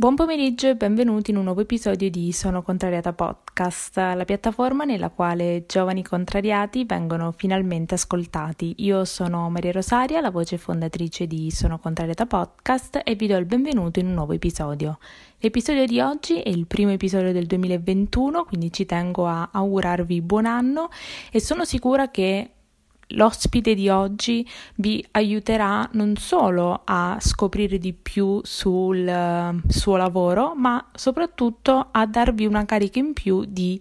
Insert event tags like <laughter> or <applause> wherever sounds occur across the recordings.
Buon pomeriggio e benvenuti in un nuovo episodio di Sono Contrariata Podcast, la piattaforma nella quale giovani contrariati vengono finalmente ascoltati. Io sono Maria Rosaria, la voce fondatrice di Sono Contrariata Podcast e vi do il benvenuto in un nuovo episodio. L'episodio di oggi è il primo episodio del 2021, quindi ci tengo a augurarvi buon anno e sono sicura che l'ospite di oggi vi aiuterà non solo a scoprire di più sul uh, suo lavoro, ma soprattutto a darvi una carica in più di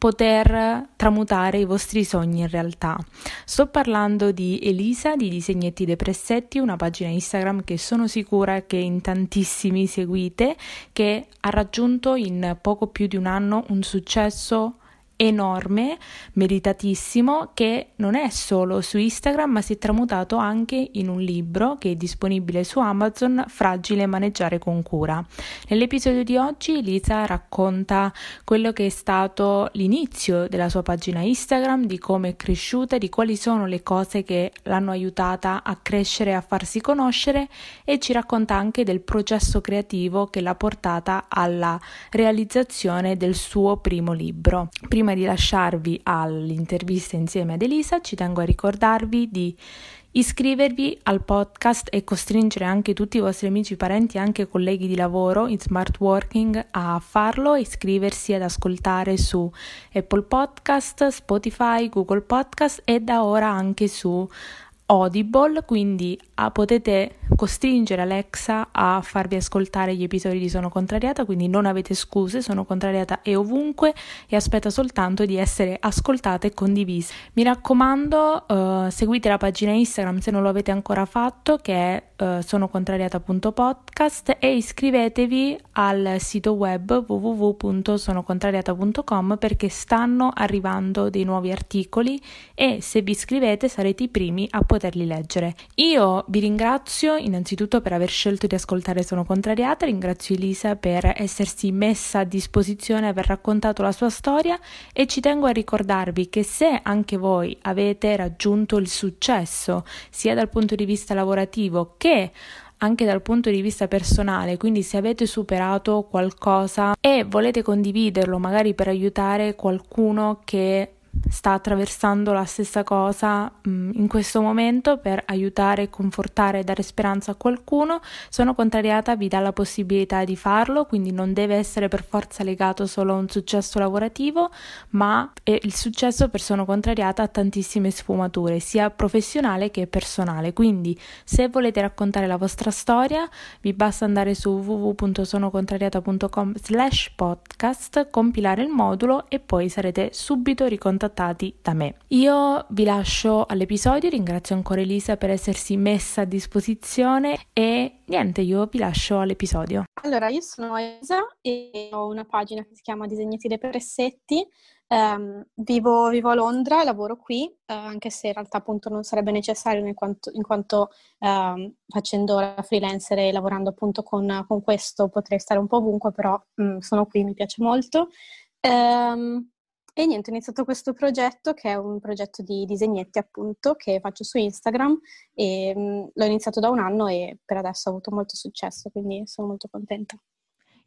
poter tramutare i vostri sogni in realtà. Sto parlando di Elisa di Disegnetti Depressetti, una pagina Instagram che sono sicura che in tantissimi seguite, che ha raggiunto in poco più di un anno un successo enorme, meritatissimo, che non è solo su Instagram, ma si è tramutato anche in un libro che è disponibile su Amazon, Fragile maneggiare con cura. Nell'episodio di oggi Elisa racconta quello che è stato l'inizio della sua pagina Instagram, di come è cresciuta, di quali sono le cose che l'hanno aiutata a crescere e a farsi conoscere e ci racconta anche del processo creativo che l'ha portata alla realizzazione del suo primo libro. Prima prima di lasciarvi all'intervista insieme ad Elisa, ci tengo a ricordarvi di iscrivervi al podcast e costringere anche tutti i vostri amici, parenti e anche colleghi di lavoro in smart working a farlo, iscriversi ad ascoltare su Apple Podcast, Spotify, Google Podcast e da ora anche su Audible, quindi ah, potete costringere Alexa a farvi ascoltare gli episodi di Sono Contrariata, quindi non avete scuse, Sono Contrariata è ovunque e aspetta soltanto di essere ascoltata e condivisa. Mi raccomando, uh, seguite la pagina Instagram se non lo avete ancora fatto, che è uh, sonocontrariata.podcast e iscrivetevi al sito web www.sonocontrariata.com perché stanno arrivando dei nuovi articoli e se vi iscrivete sarete i primi a poterli leggere. Io vi ringrazio innanzitutto per aver scelto di ascoltare Sono Contrariata, ringrazio Elisa per essersi messa a disposizione, aver raccontato la sua storia e ci tengo a ricordarvi che se anche voi avete raggiunto il successo sia dal punto di vista lavorativo che anche dal punto di vista personale, quindi se avete superato qualcosa e volete condividerlo magari per aiutare qualcuno che sta attraversando la stessa cosa mh, mm, in questo momento per aiutare, confortare e dare speranza a qualcuno, sono contrariata, vi dà la possibilità di farlo, quindi non deve essere per forza legato solo a un successo lavorativo, ma il successo per sono contrariata ha tantissime sfumature, sia professionale che personale. Quindi, se volete raccontare la vostra storia, vi basta andare su www.sonocontrariata.com slash podcast, compilare il modulo e poi sarete subito ricontattati contattati da me. Io vi lascio all'episodio, ringrazio ancora Elisa per essersi messa a disposizione e niente, io vi lascio all'episodio. Allora, io sono Elisa e ho una pagina che si chiama Disegnati dei Pressetti. Um, vivo, vivo, a Londra, lavoro qui, uh, anche se in realtà appunto non sarebbe necessario in quanto, in quanto uh, facendo la freelancer e lavorando appunto con, con, questo potrei stare un po' ovunque, però um, sono qui, mi piace molto. Um, e niente, ho iniziato questo progetto che è un progetto di disegnetti appunto che faccio su Instagram e mh, l'ho iniziato da un anno e per adesso ho avuto molto successo, quindi sono molto contenta.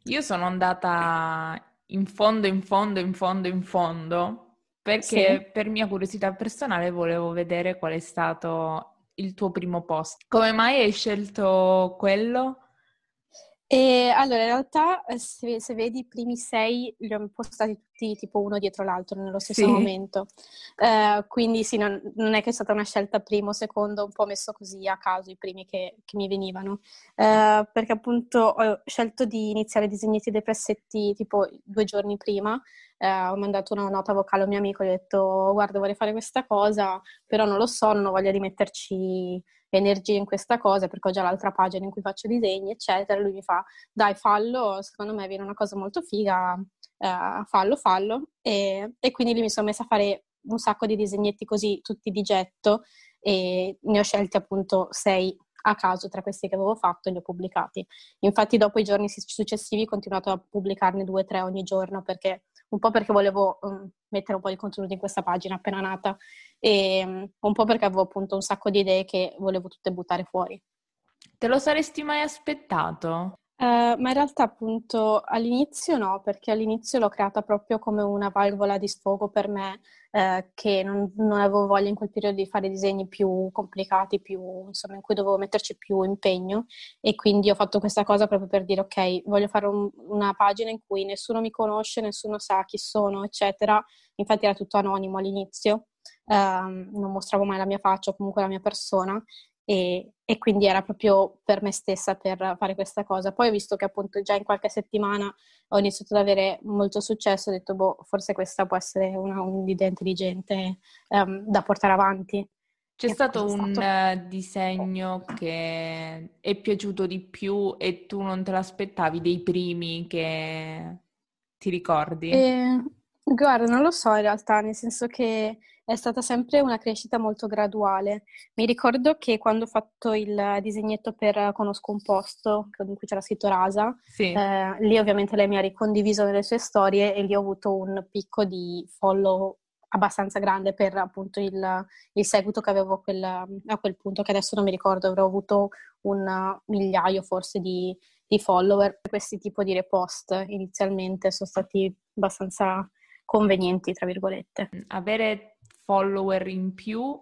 Io sono andata in fondo, in fondo, in fondo, in fondo perché sì. per mia curiosità personale volevo vedere qual è stato il tuo primo post. Come mai hai scelto quello? E allora, in realtà, eh, se, se, vedi i primi sei, li ho postati tutti tipo uno dietro l'altro nello stesso sì. momento. Uh, quindi sì, non, non, è che è stata una scelta primo, secondo, un po' messo così a caso i primi che, che mi venivano. Uh, perché appunto ho scelto di iniziare i disegnetti dei pressetti tipo due giorni prima. Uh, ho mandato una nota vocale a un mio amico e gli ho detto guarda vorrei fare questa cosa, però non lo so, non ho voglia di metterci energie in questa cosa perché ho già l'altra pagina in cui faccio disegni, eccetera. Lui mi fa, dai, fallo, secondo me viene una cosa molto figa, uh, fallo, fallo. E, e quindi lì mi sono messa a fare un sacco di disegnetti così, tutti di getto, e ne ho scelti appunto sei a caso tra questi che avevo fatto e li ho pubblicati. Infatti dopo i giorni successivi ho continuato a pubblicarne due o tre ogni giorno perché un po' perché volevo um, mettere un po' di contenuti in questa pagina appena nata e um, un po' perché avevo appunto un sacco di idee che volevo tutte buttare fuori. Te lo saresti mai aspettato? Uh, ma in realtà appunto all'inizio no, perché all'inizio l'ho creata proprio come una valvola di sfogo per me, eh, che non, non, avevo voglia in quel periodo di fare disegni più complicati, più, insomma, in cui dovevo metterci più impegno e quindi ho fatto questa cosa proprio per dire ok, voglio fare un, una pagina in cui nessuno mi conosce, nessuno sa chi sono, eccetera. Infatti era tutto anonimo all'inizio, uh, non mostravo mai la mia faccia o comunque la mia persona e, e, quindi era proprio per me stessa per fare questa cosa. Poi ho visto che appunto già in qualche settimana ho iniziato ad avere molto successo, ho detto boh, forse questa può essere una, un'idea intelligente um, da portare avanti. C'è stato un stato. disegno che è piaciuto di più e tu non te l'aspettavi dei primi che ti ricordi? Eh, guarda, non lo so in realtà, nel senso che è stata sempre una crescita molto graduale. Mi ricordo che quando ho fatto il disegnetto per Conosco un posto, in cui c'era scritto Rasa, sì. eh, lì ovviamente lei mi ha ricondiviso nelle sue storie e lì ho avuto un picco di follow abbastanza grande per appunto il, il seguito che avevo a quel, a quel, punto, che adesso non mi ricordo, avrò avuto un migliaio forse di, di follower. Questi tipi di repost inizialmente sono stati abbastanza convenienti, tra virgolette. Avere follower in più,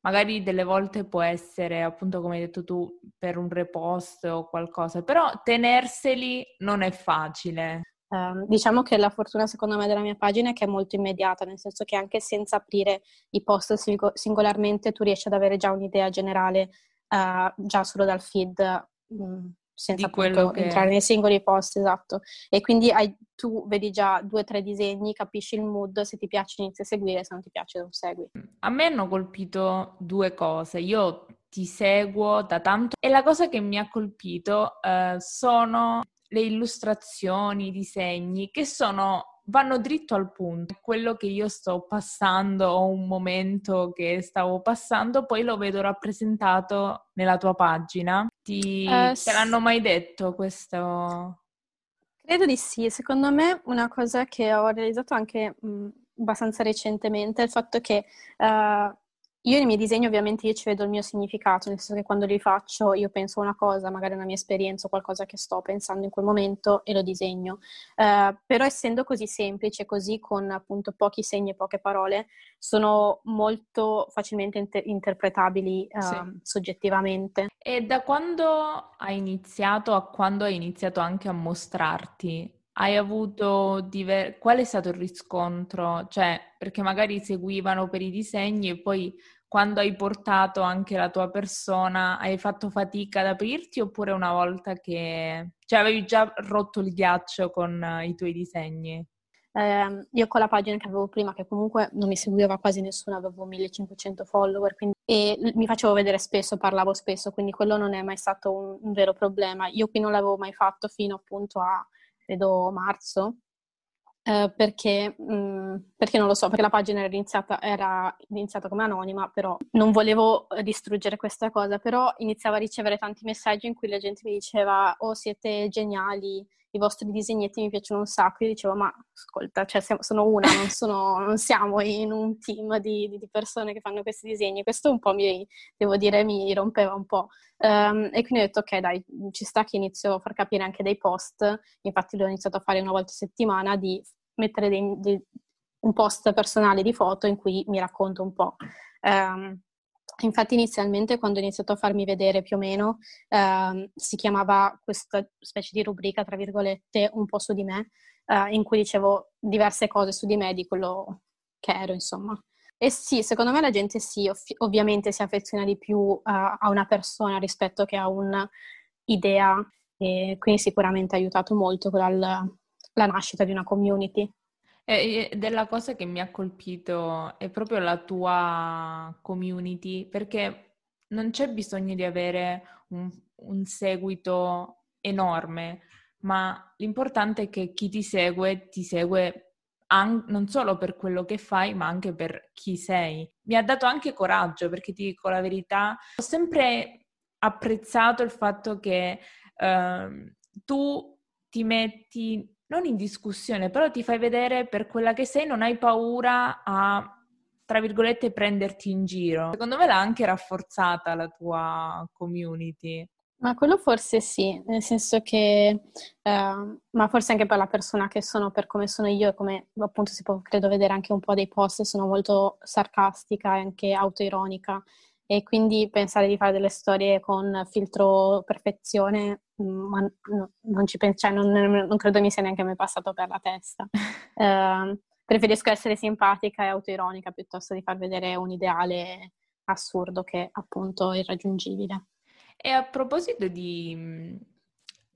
magari delle volte può essere, appunto come hai detto tu, per un repost o qualcosa, però tenerseli non è facile. Uh, diciamo che la fortuna secondo me della mia pagina è che è molto immediata, nel senso che anche senza aprire i post singolarmente tu riesci ad avere già un'idea generale uh, già solo dal feed mh, mm, senza appunto che... entrare nei singoli post, esatto. E quindi hai, tu vedi già due o tre disegni, capisci il mood, se ti piace inizi a seguire, se non ti piace non segui. A me hanno colpito due cose. Io ti seguo da tanto e la cosa che mi ha colpito eh, sono le illustrazioni, i disegni che sono vanno dritto al punto. Quello che io sto passando o un momento che stavo passando, poi lo vedo rappresentato nella tua pagina. Ti uh, te l'hanno mai detto questo? Credo di sì. Secondo me una cosa che ho realizzato anche mh, abbastanza recentemente è il fatto che uh, io nei miei disegni ovviamente io ci vedo il mio significato, nel senso che quando li faccio io penso una cosa, magari una mia esperienza o qualcosa che sto pensando in quel momento e lo disegno. Uh, però essendo così semplice, così con appunto pochi segni e poche parole, sono molto facilmente inter- interpretabili uh, sì. soggettivamente. E da quando hai iniziato a quando hai iniziato anche a mostrarti? Hai avuto diver- qual è stato il riscontro? Cioè, perché magari seguivano per i disegni e poi quando hai portato anche la tua persona, hai fatto fatica ad aprirti oppure una volta che... cioè avevi già rotto il ghiaccio con i tuoi disegni? Eh, io con la pagina che avevo prima, che comunque non mi seguiva quasi nessuno, avevo 1500 follower quindi, e mi facevo vedere spesso, parlavo spesso, quindi quello non è mai stato un, un vero problema. Io qui non l'avevo mai fatto fino appunto a, credo, marzo, eh, perché, mh, mm, perché, non lo so, perché la pagina era iniziata, era iniziata, come anonima, però non volevo eh, distruggere questa cosa, però iniziavo a ricevere tanti messaggi in cui la gente mi diceva oh siete geniali, i vostri disegnetti mi piacciono un sacco, io dicevo ma ascolta, cioè, sono una, non, sono, non, siamo in un team di, di, persone che fanno questi disegni, questo un po' mi, devo dire, mi rompeva un po'. Um, e quindi ho detto ok dai, ci sta che inizio a far capire anche dei post, infatti l'ho iniziato a fare una volta a settimana di mettere dei, dei, un post personale di foto in cui mi racconto un po'. Um, infatti inizialmente quando ho iniziato a farmi vedere più o meno um, si chiamava questa specie di rubrica, tra virgolette, un po' su di me, uh, in cui dicevo diverse cose su di me, di quello che ero, insomma. E sì, secondo me la gente sì, ov- ovviamente si affeziona di più uh, a una persona rispetto che a un'idea e quindi sicuramente ha aiutato molto la, la nascita di una community. E della cosa che mi ha colpito è proprio la tua community, perché non c'è bisogno di avere un, un seguito enorme, ma l'importante è che chi ti segue ti segue an- non solo per quello che fai, ma anche per chi sei. Mi ha dato anche coraggio, perché ti dico la verità, ho sempre apprezzato il fatto che uh, tu ti metti non in discussione, però ti fai vedere per quella che sei, non hai paura a tra virgolette prenderti in giro. Secondo me l'ha anche rafforzata la tua community. Ma quello forse sì, nel senso che, eh, ma forse anche per la persona che sono, per come sono io e come appunto si può credo vedere anche un po' dei post, sono molto sarcastica e anche autoironica e quindi pensare di fare delle storie con filtro perfezione, mm, ma no, non ci penso, cioè non, non, credo mi sia neanche mai passato per la testa. <laughs> Eh, preferisco essere simpatica e autoironica piuttosto di far vedere un ideale assurdo che appunto irraggiungibile. E a proposito di,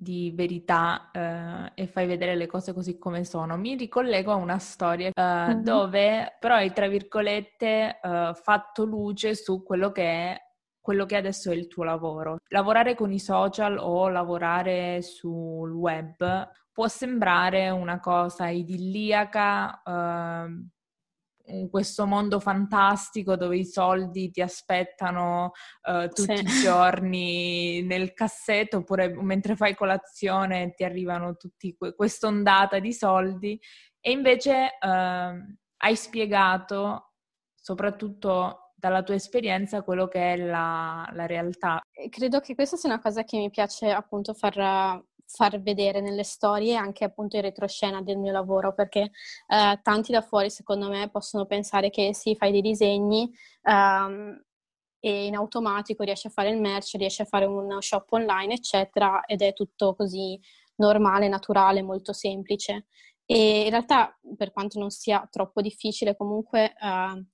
di verità eh, e fai vedere le cose così come sono, mi ricollego a una storia eh, mm-hmm. dove però hai, tra virgolette, eh, fatto luce su quello che è quello che adesso è il tuo lavoro. Lavorare con i social o lavorare sul web può sembrare una cosa idilliaca, eh, questo mondo fantastico dove i soldi ti aspettano uh, tutti sì. i <laughs> giorni nel cassetto oppure mentre fai colazione ti arrivano tutti que- quest'ondata di soldi e invece uh, hai spiegato soprattutto dalla tua esperienza quello che è la, la realtà. Credo che questa sia una cosa che mi piace appunto far far vedere nelle storie anche appunto in retroscena del mio lavoro perché eh, tanti da fuori secondo me possono pensare che sì, fai dei disegni um, e in automatico riesci a fare il merch, riesci a fare un shop online eccetera ed è tutto così normale, naturale, molto semplice. E in realtà per quanto non sia troppo difficile comunque uh,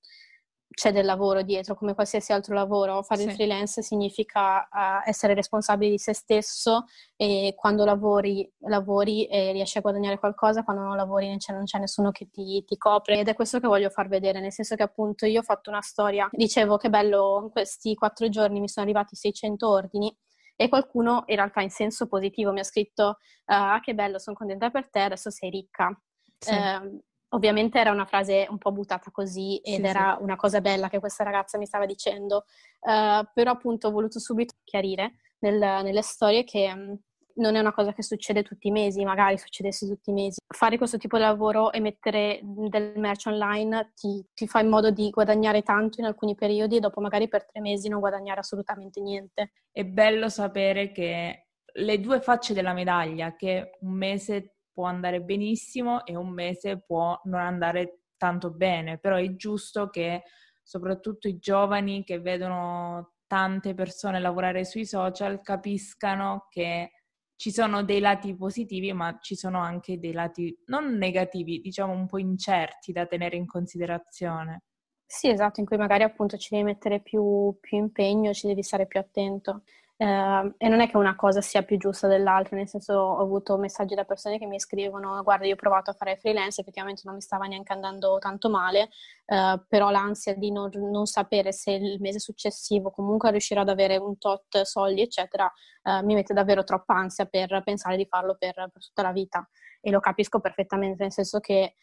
c'è del lavoro dietro, come qualsiasi altro lavoro. Fare sì. il freelance significa uh, essere responsabili di se stesso e quando lavori, lavori e riesci a guadagnare qualcosa, quando non lavori non c'è, non c'è nessuno che ti, ti, copre. Ed è questo che voglio far vedere, nel senso che appunto io ho fatto una storia, dicevo che bello, in questi quattro giorni mi sono arrivati 600 ordini e qualcuno in realtà in senso positivo mi ha scritto ah che bello, sono contenta per te, adesso sei ricca. Sì. Eh, Ovviamente era una frase un po' buttata così ed sì, era sì. una cosa bella che questa ragazza mi stava dicendo, uh, però appunto ho voluto subito chiarire nel, nelle storie che um, non è una cosa che succede tutti i mesi, magari succedesse tutti i mesi. Fare questo tipo di lavoro e mettere del merch online ti, ti fa in modo di guadagnare tanto in alcuni periodi e dopo magari per tre mesi non guadagnare assolutamente niente. È bello sapere che le due facce della medaglia, che un mese può andare benissimo e un mese può non andare tanto bene, però è giusto che soprattutto i giovani che vedono tante persone lavorare sui social capiscano che ci sono dei lati positivi, ma ci sono anche dei lati non negativi, diciamo un po' incerti da tenere in considerazione. Sì, esatto, in cui magari appunto ci devi mettere più, più impegno, ci devi stare più attento. Uh, e non è che una cosa sia più giusta dell'altra, nel senso ho avuto messaggi da persone che mi scrivono guarda io ho provato a fare freelance, effettivamente non mi stava neanche andando tanto male, uh, però l'ansia di non, non, sapere se il mese successivo comunque riuscirò ad avere un tot soldi eccetera uh, mi mette davvero troppa ansia per pensare di farlo per, per, tutta la vita. E lo capisco perfettamente, nel senso che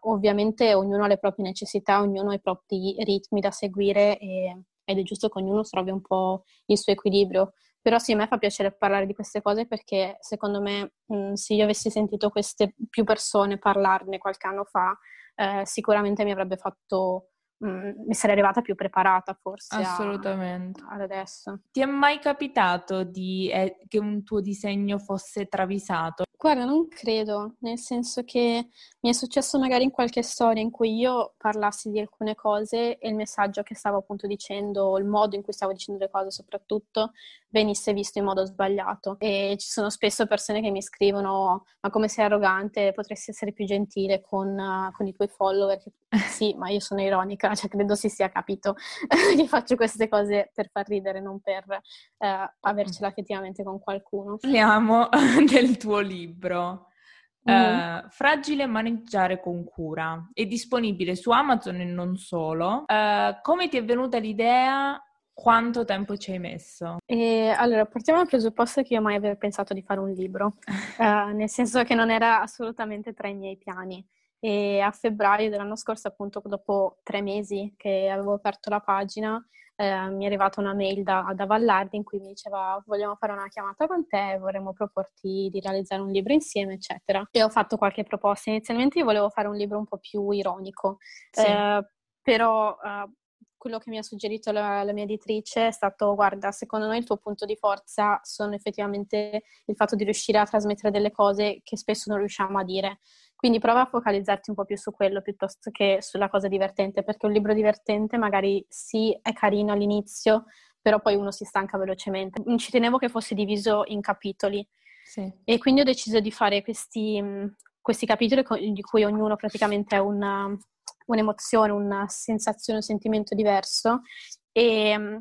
ovviamente ognuno ha le proprie necessità, ognuno ha i propri ritmi da seguire e ed è giusto che ognuno trovi un po' il suo equilibrio. Però sì, a me fa piacere parlare di queste cose perché secondo me mh, se io avessi sentito queste più persone parlarne qualche anno fa, eh, sicuramente mi avrebbe fatto mi sarei arrivata più preparata forse Assolutamente. A, ad adesso. Ti è mai capitato di, eh, che un tuo disegno fosse travisato? Guarda, non credo, nel senso che mi è successo magari in qualche storia in cui io parlassi di alcune cose e il messaggio che stavo appunto dicendo, il modo in cui stavo dicendo le cose soprattutto, venisse visto in modo sbagliato. E ci sono spesso persone che mi scrivono: Ma come sei arrogante, potresti essere più gentile con, uh, con i tuoi follower? <laughs> sì, ma io sono ironica, <laughs> cioè credo si sia capito <laughs> che faccio queste cose per far ridere, non per uh, avercela effettivamente con qualcuno. Parliamo <laughs> del tuo libro. Mm-hmm. Uh, fragile maneggiare con cura è disponibile su Amazon e non solo. Uh, come ti è venuta l'idea quanto tempo ci hai messo? E, allora, partiamo dal presupposto che io mai avevo pensato di fare un libro, uh, nel senso che non era assolutamente tra i miei piani. E a febbraio dell'anno scorso, appunto, dopo tre mesi che avevo aperto la pagina, eh, mi è arrivata una mail da, da, Vallardi in cui mi diceva vogliamo fare una chiamata con te, vorremmo proporti di realizzare un libro insieme, eccetera. E ho fatto qualche proposta. Inizialmente io volevo fare un libro un po' più ironico, sì. eh, però uh, quello che mi ha suggerito la, la, mia editrice è stato, guarda, secondo noi il tuo punto di forza sono effettivamente il fatto di riuscire a trasmettere delle cose che spesso non riusciamo a dire. Quindi prova a focalizzarti un po' più su quello piuttosto che sulla cosa divertente, perché un libro divertente magari sì è carino all'inizio, però poi uno si stanca velocemente. Ci tenevo che fosse diviso in capitoli. Sì. E quindi ho deciso di fare questi, questi capitoli di cui ognuno praticamente è una, un'emozione, una sensazione, un sentimento diverso. E mm,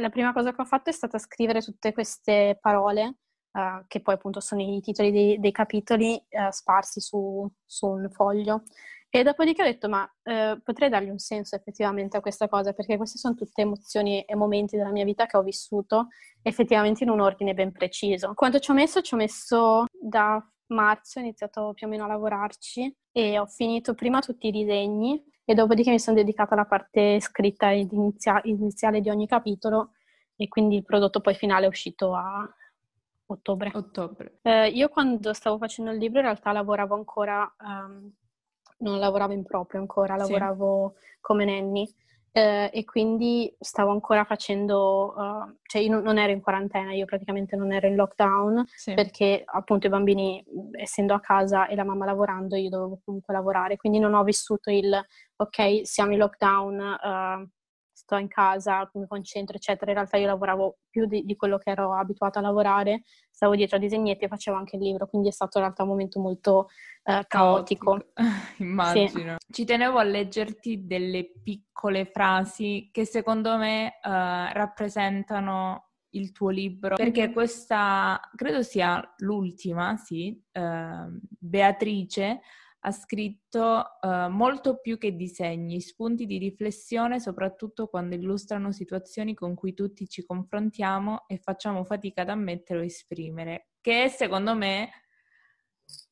la prima cosa che ho fatto è stata scrivere tutte queste parole, uh, che poi appunto sono i titoli dei, dei capitoli, uh, sparsi su, su, un foglio. E dopodiché ho detto, ma uh, potrei dargli un senso effettivamente a questa cosa, perché queste sono tutte emozioni e momenti della mia vita che ho vissuto effettivamente in un ordine ben preciso. Quanto ci ho messo? Ci ho messo da marzo, ho iniziato più o meno a lavorarci e ho finito prima tutti i disegni e dopodiché mi sono dedicata alla parte scritta ed inizia- iniziale di ogni capitolo e quindi il prodotto poi finale è uscito a ottobre. ottobre. Eh, io quando stavo facendo il libro in realtà lavoravo ancora, um, non lavoravo in proprio ancora, lavoravo sì. come nanny eh, e quindi stavo ancora facendo, uh, cioè io non ero in quarantena, io praticamente non ero in lockdown sì. perché appunto i bambini essendo a casa e la mamma lavorando io dovevo comunque lavorare, quindi non ho vissuto il ok siamo in lockdown, uh, sto in casa, mi concentro, eccetera. In realtà io lavoravo più di, di, quello che ero abituata a lavorare, stavo dietro a disegnetti e facevo anche il libro, quindi è stato in realtà un momento molto eh, caotico. <laughs> Immagino. Sì. Ci tenevo a leggerti delle piccole frasi che secondo me eh, rappresentano il tuo libro, perché questa credo sia l'ultima, sì, eh, Beatrice ha scritto uh, molto più che disegni, spunti di riflessione, soprattutto quando illustrano situazioni con cui tutti ci confrontiamo e facciamo fatica ad ammettere o esprimere, che è secondo me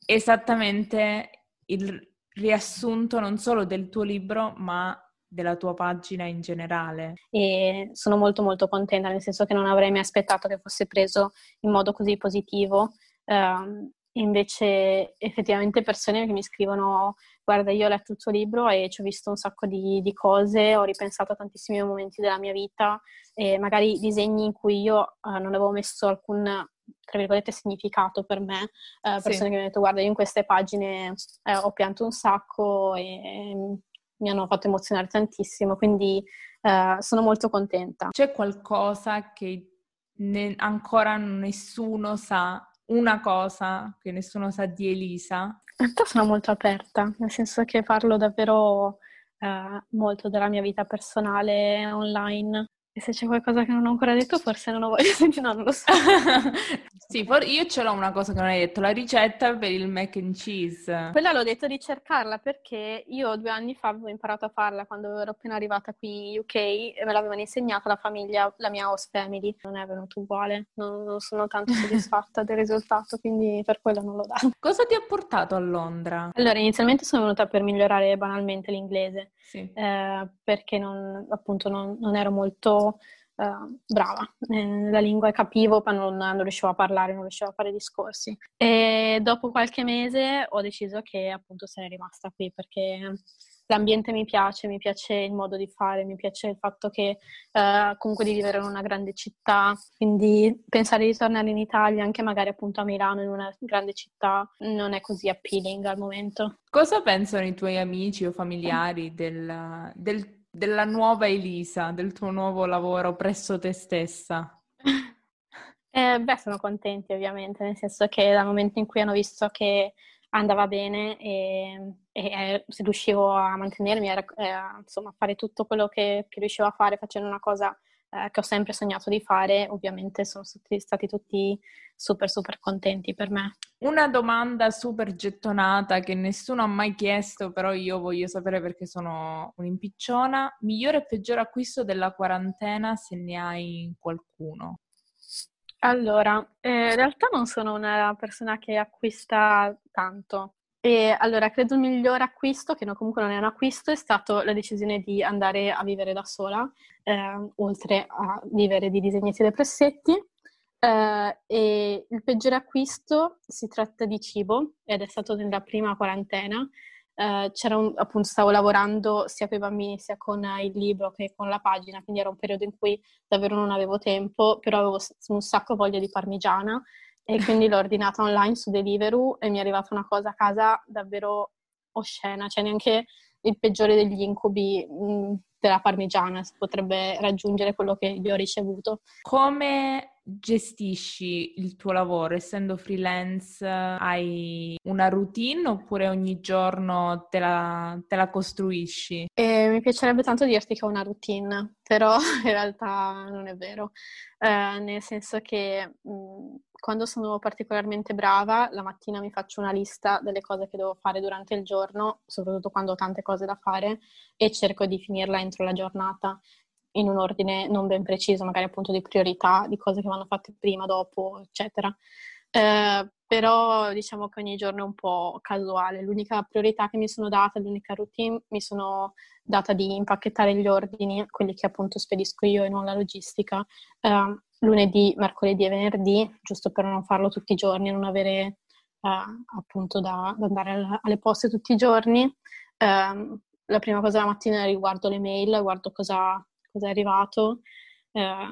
esattamente il riassunto non solo del tuo libro, ma della tua pagina in generale. E sono molto molto contenta, nel senso che non avrei mai aspettato che fosse preso in modo così positivo. Invece effettivamente persone che mi scrivono guarda io ho letto il tuo libro e ci ho visto un sacco di, di cose, ho ripensato a tantissimi momenti della mia vita e magari disegni in cui io uh, non avevo messo alcun tra virgolette significato per me, uh, persone sì. che mi hanno detto guarda io in queste pagine eh, ho pianto un sacco e, e mi hanno fatto emozionare tantissimo, quindi uh, sono molto contenta. C'è qualcosa che ne- ancora nessuno sa una cosa che nessuno sa di Elisa? In realtà sono molto aperta, nel senso che parlo davvero eh, molto della mia vita personale online. E se c'è qualcosa che non ho ancora detto, forse non ho voglia di no, non lo so. <laughs> sì, for- io ce l'ho una cosa che non hai detto, la ricetta per il mac and cheese. Quella l'ho detto di cercarla perché io due anni fa avevo imparato a farla quando ero appena arrivata qui in UK e me l'avevano insegnata la famiglia, la mia host family. Non è venuto uguale, non, non sono tanto soddisfatta del risultato, quindi per quello non l'ho dato. Cosa ti ha portato a Londra? Allora, inizialmente sono venuta per migliorare banalmente l'inglese sì. eh, perché non, appunto non, non ero molto eh, brava nella lingua e capivo, ma non, non, riuscivo a parlare, non riuscivo a fare discorsi. E dopo qualche mese ho deciso che appunto è rimasta qui perché l'ambiente mi piace, mi piace il modo di fare, mi piace il fatto che eh, comunque di vivere in una grande città, quindi pensare di tornare in Italia, anche magari appunto a Milano, in una grande città, non è così appealing al momento. Cosa pensano i tuoi amici o familiari del, del, della nuova Elisa, del tuo nuovo lavoro presso te stessa? <laughs> Eh, beh, sono contenti ovviamente, nel senso che dal momento in cui hanno visto che andava bene e, e se riuscivo a mantenermi, a, a insomma, fare tutto quello che, che, riuscivo a fare facendo una cosa eh, che ho sempre sognato di fare, ovviamente sono stati, stati tutti super super contenti per me. Una domanda super gettonata che nessuno ha mai chiesto, però io voglio sapere perché sono un'impicciona. Migliore e peggiore acquisto della quarantena se ne hai qualcuno? Allora, eh, in realtà non sono una persona che acquista tanto. E allora, credo il miglior acquisto, che no, comunque non è un acquisto, è stato la decisione di andare a vivere da sola, eh, oltre a vivere di disegnetti e pressetti. Eh, e il peggiore acquisto si tratta di cibo, ed è stato nella prima quarantena, eh, un, appunto stavo lavorando sia con i bambini sia con il libro che con la pagina, quindi era un periodo in cui davvero non avevo tempo, però avevo un sacco voglia di parmigiana e quindi l'ho ordinata online su Deliveroo e mi è arrivata una cosa a casa davvero oscena, cioè neanche il peggiore degli incubi mh, della parmigiana potrebbe raggiungere quello che vi ho ricevuto. Come gestisci il tuo lavoro? Essendo freelance, hai una routine oppure ogni giorno te la, te la costruisci? Eh, mi piacerebbe tanto dirti che ho una routine, però <laughs> in realtà non è vero, eh, nel senso che mh, quando sono particolarmente brava, la mattina mi faccio una lista delle cose che devo fare durante il giorno, soprattutto quando ho tante cose da fare, e cerco di finirla entro la giornata in un ordine non ben preciso, magari appunto di priorità, di cose che vanno fatte prima, dopo, eccetera. Eh, però diciamo che ogni giorno è un po' casuale. L'unica priorità che mi sono data, l'unica routine, mi sono data di impacchettare gli ordini, quelli che appunto spedisco io e non la logistica, eh, lunedì, mercoledì e venerdì, giusto per non farlo tutti i giorni non avere eh, appunto da, da andare alle poste tutti i giorni. Eh, la prima cosa la mattina riguardo le mail, guardo cosa, cosa è arrivato, eh,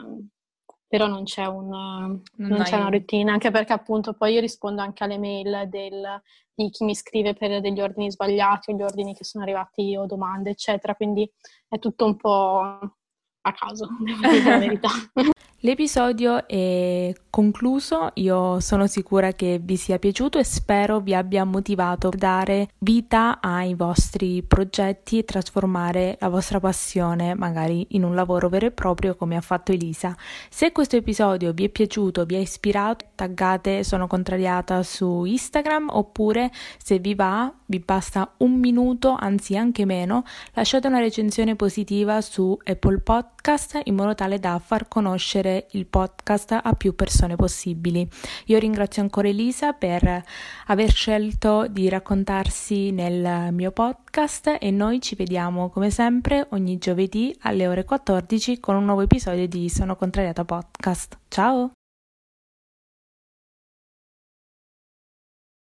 però non c'è, un, non non c'è una routine, anche perché appunto poi io rispondo anche alle mail del, di chi mi scrive per degli ordini sbagliati o gli ordini che sono arrivati o domande, eccetera, quindi è tutto un po' a caso, devo dire la verità. <laughs> L'episodio è concluso, io sono sicura che vi sia piaciuto e spero vi abbia motivato a dare vita ai vostri progetti e trasformare la vostra passione magari in un lavoro vero e proprio come ha fatto Elisa. Se questo episodio vi è piaciuto, vi ha ispirato, taggate Sono Contrariata su Instagram oppure se vi va, vi basta un minuto, anzi anche meno, lasciate una recensione positiva su Apple Podcast in modo tale da far conoscere diffondere il podcast a più persone possibili. Io ringrazio ancora Elisa per aver scelto di raccontarsi nel mio podcast e noi ci vediamo come sempre ogni giovedì alle ore 14 con un nuovo episodio di Sono Contrariata Podcast. Ciao!